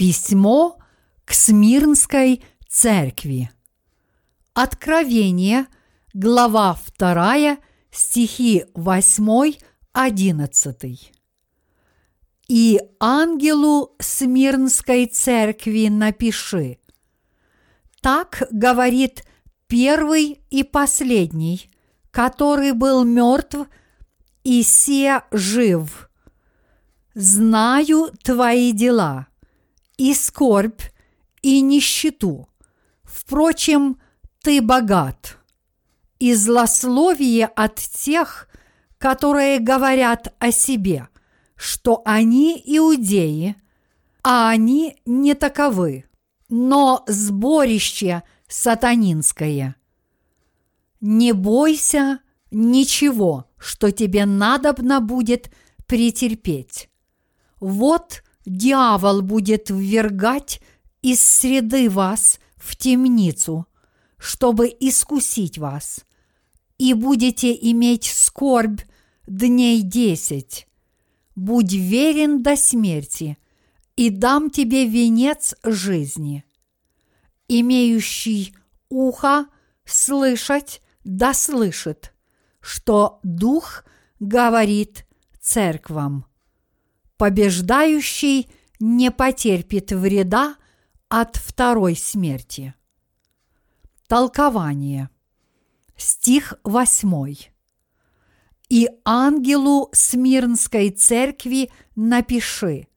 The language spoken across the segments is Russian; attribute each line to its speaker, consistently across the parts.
Speaker 1: Письмо к Смирнской церкви. Откровение, глава 2, стихи 8-11. И ангелу Смирнской церкви напиши. Так говорит первый и последний, который был мертв и се жив. Знаю твои дела – и скорбь, и нищету. Впрочем, ты богат. И злословие от тех, которые говорят о себе, что они иудеи, а они не таковы, но сборище сатанинское. Не бойся ничего, что тебе надобно будет претерпеть. Вот – дьявол будет ввергать из среды вас в темницу, чтобы искусить вас, и будете иметь скорбь дней десять. Будь верен до смерти, и дам тебе венец жизни. Имеющий ухо слышать, да слышит, что Дух говорит церквам побеждающий не потерпит вреда от второй смерти. Толкование. Стих 8. И ангелу Смирнской церкви напиши.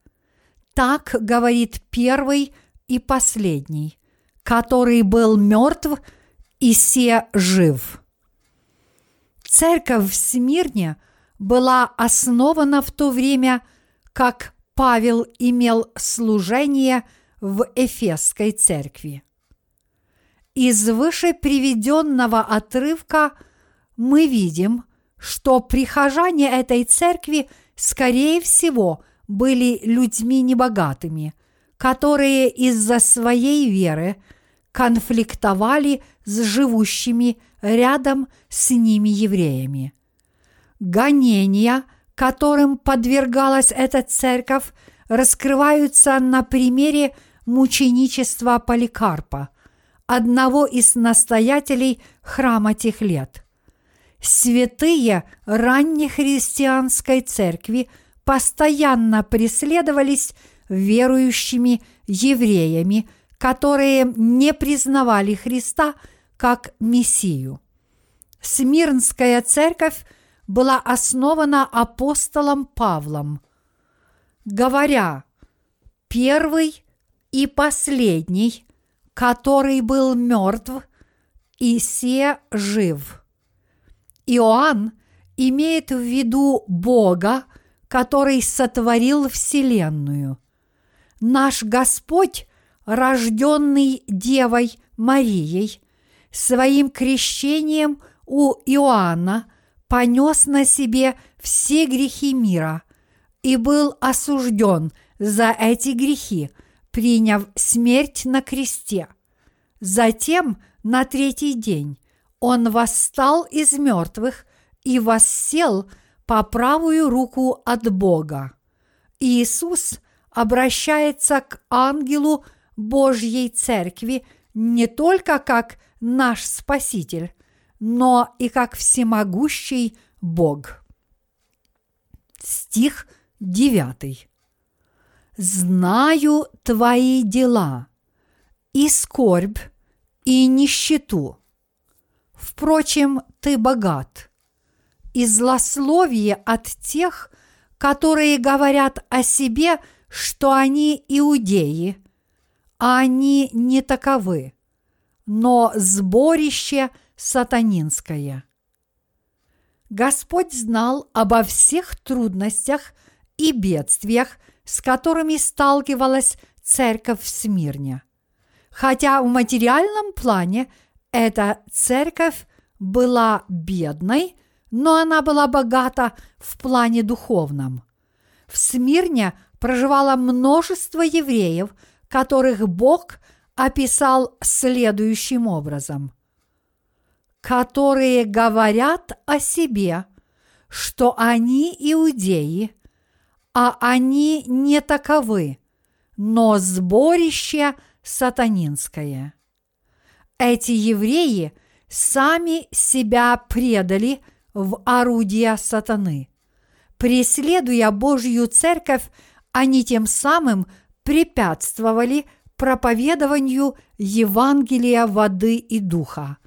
Speaker 1: Так говорит первый и последний, который был мертв и се жив. Церковь в Смирне была основана в то время – как Павел имел служение в Эфесской церкви. Из выше приведенного отрывка мы видим, что прихожане этой церкви, скорее всего, были людьми небогатыми, которые из-за своей веры конфликтовали с живущими рядом с ними евреями. Гонения – которым подвергалась эта церковь, раскрываются на примере мученичества Поликарпа, одного из настоятелей храма тех лет. Святые раннехристианской церкви постоянно преследовались верующими евреями, которые не признавали Христа как Мессию. Смирнская церковь – была основана апостолом Павлом, говоря, первый и последний, который был мертв, и се жив. Иоанн имеет в виду Бога, который сотворил Вселенную. Наш Господь, рожденный Девой Марией, своим крещением у Иоанна понес на себе все грехи мира и был осужден за эти грехи, приняв смерть на кресте. Затем на третий день он восстал из мертвых и воссел по правую руку от Бога. Иисус обращается к ангелу Божьей Церкви не только как наш Спаситель, но и как всемогущий Бог. Стих 9. «Знаю твои дела, и скорбь, и нищету. Впрочем, ты богат, и злословие от тех, которые говорят о себе, что они иудеи, а они не таковы, но сборище – сатанинское. Господь знал обо всех трудностях и бедствиях, с которыми сталкивалась церковь в Смирне. Хотя в материальном плане эта церковь была бедной, но она была богата в плане духовном. В Смирне проживало множество евреев, которых Бог описал следующим образом – которые говорят о себе, что они иудеи, а они не таковы, но сборище сатанинское. Эти евреи сами себя предали в орудия сатаны. Преследуя Божью церковь, они тем самым препятствовали проповедованию Евангелия воды и духа,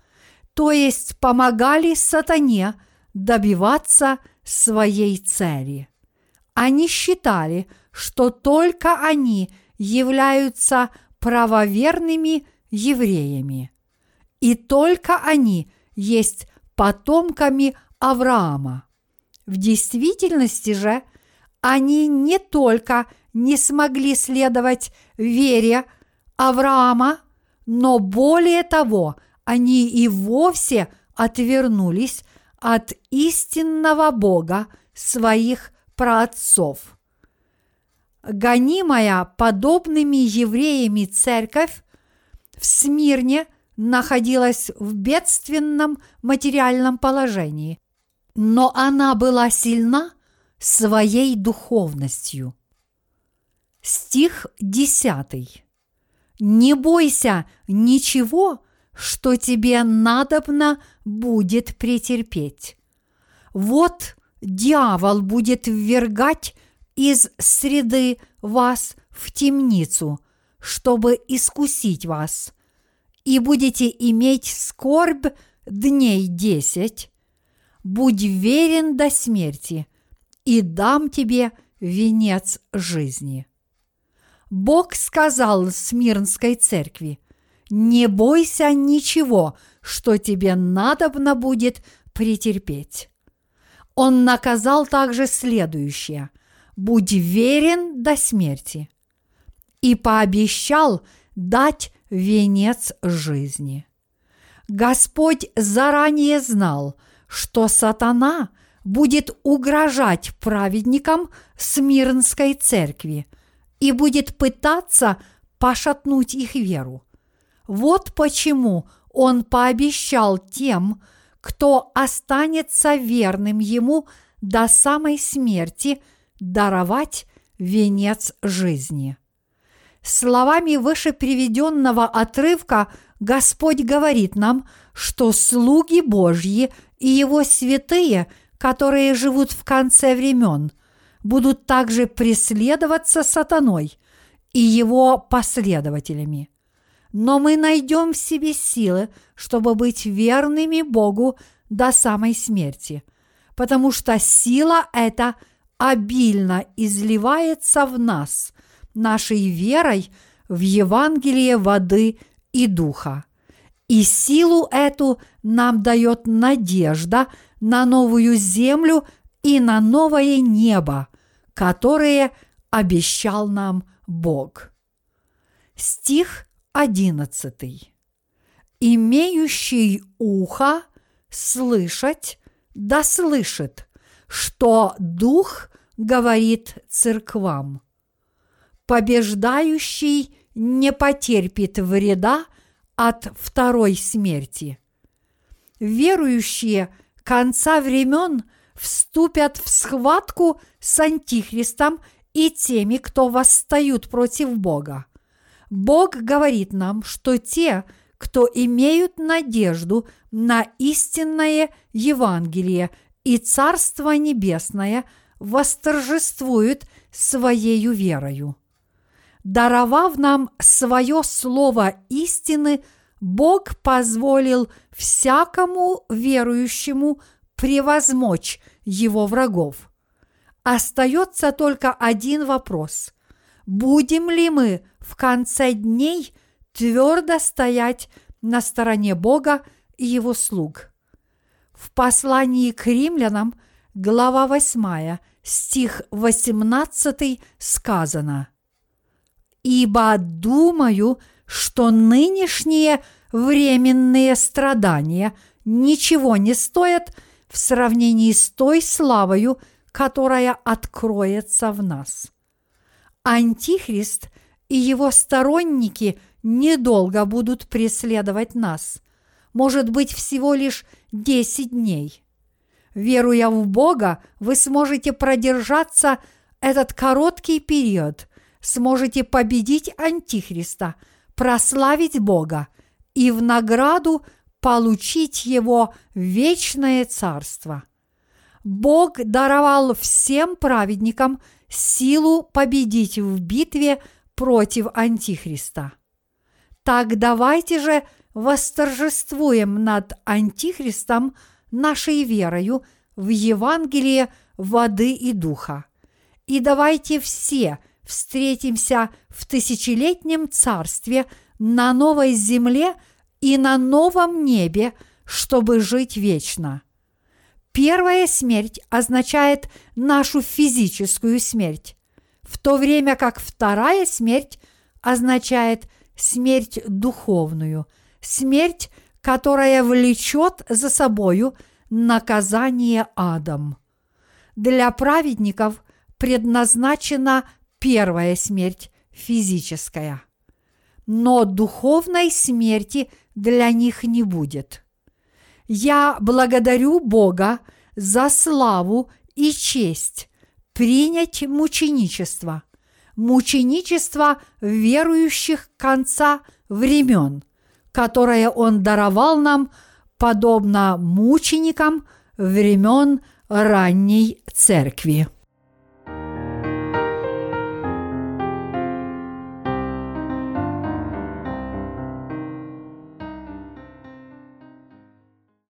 Speaker 1: то есть помогали сатане добиваться своей цели. Они считали, что только они являются правоверными евреями, и только они есть потомками Авраама. В действительности же они не только не смогли следовать вере Авраама, но более того, они и вовсе отвернулись от истинного Бога своих праотцов. Гонимая подобными евреями церковь в Смирне находилась в бедственном материальном положении, но она была сильна своей духовностью. Стих десятый. Не бойся ничего, что тебе надобно будет претерпеть. Вот дьявол будет ввергать из среды вас в темницу, чтобы искусить вас, и будете иметь скорбь дней десять. Будь верен до смерти, и дам тебе венец жизни. Бог сказал Смирнской церкви, не бойся ничего, что тебе надобно будет претерпеть. Он наказал также следующее – будь верен до смерти, и пообещал дать венец жизни. Господь заранее знал, что сатана будет угрожать праведникам Смирнской церкви и будет пытаться пошатнуть их веру. Вот почему он пообещал тем, кто останется верным ему до самой смерти, даровать венец жизни. Словами выше приведенного отрывка Господь говорит нам, что слуги Божьи и Его святые, которые живут в конце времен, будут также преследоваться сатаной и его последователями. Но мы найдем в себе силы, чтобы быть верными Богу до самой смерти, потому что сила эта обильно изливается в нас – нашей верой в Евангелие воды и духа. И силу эту нам дает надежда на новую землю и на новое небо, которое обещал нам Бог. Стих одиннадцатый. Имеющий ухо слышать, да слышит, что Дух говорит церквам побеждающий не потерпит вреда от второй смерти. Верующие конца времен вступят в схватку с Антихристом и теми, кто восстают против Бога. Бог говорит нам, что те, кто имеют надежду на истинное Евангелие и Царство Небесное, восторжествуют своею верою. Даровав нам свое слово истины, Бог позволил всякому верующему превозмочь его врагов. Остается только один вопрос. Будем ли мы в конце дней твердо стоять на стороне Бога и его слуг? В послании к римлянам, глава 8, стих 18 сказано – ибо думаю, что нынешние временные страдания ничего не стоят в сравнении с той славою, которая откроется в нас. Антихрист и его сторонники недолго будут преследовать нас, может быть, всего лишь 10 дней. Веруя в Бога, вы сможете продержаться этот короткий период – сможете победить Антихриста, прославить Бога и в награду получить Его вечное царство. Бог даровал всем праведникам силу победить в битве против Антихриста. Так давайте же восторжествуем над Антихристом нашей верою в Евангелие воды и духа. И давайте все встретимся в тысячелетнем царстве на новой земле и на новом небе, чтобы жить вечно. Первая смерть означает нашу физическую смерть, в то время как вторая смерть означает смерть духовную, смерть, которая влечет за собою наказание адом. Для праведников предназначена первая смерть физическая, но духовной смерти для них не будет. Я благодарю Бога за славу и честь принять мученичество, мученичество верующих конца времен, которое Он даровал нам подобно мученикам времен ранней церкви.